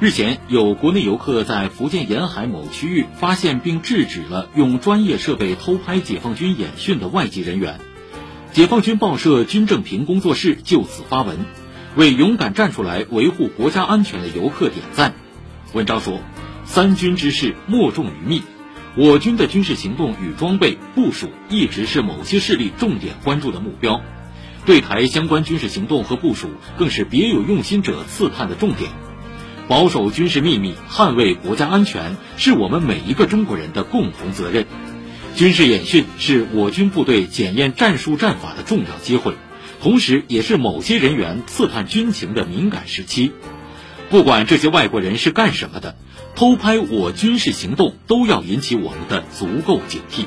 日前，有国内游客在福建沿海某区域发现并制止了用专业设备偷拍解放军演训的外籍人员。解放军报社军政平工作室就此发文，为勇敢站出来维护国家安全的游客点赞。文章说：“三军之事莫重于密，我军的军事行动与装备部署一直是某些势力重点关注的目标，对台相关军事行动和部署更是别有用心者刺探的重点。”保守军事秘密，捍卫国家安全，是我们每一个中国人的共同责任。军事演训是我军部队检验战术战法的重要机会，同时也是某些人员刺探军情的敏感时期。不管这些外国人是干什么的，偷拍我军事行动都要引起我们的足够警惕。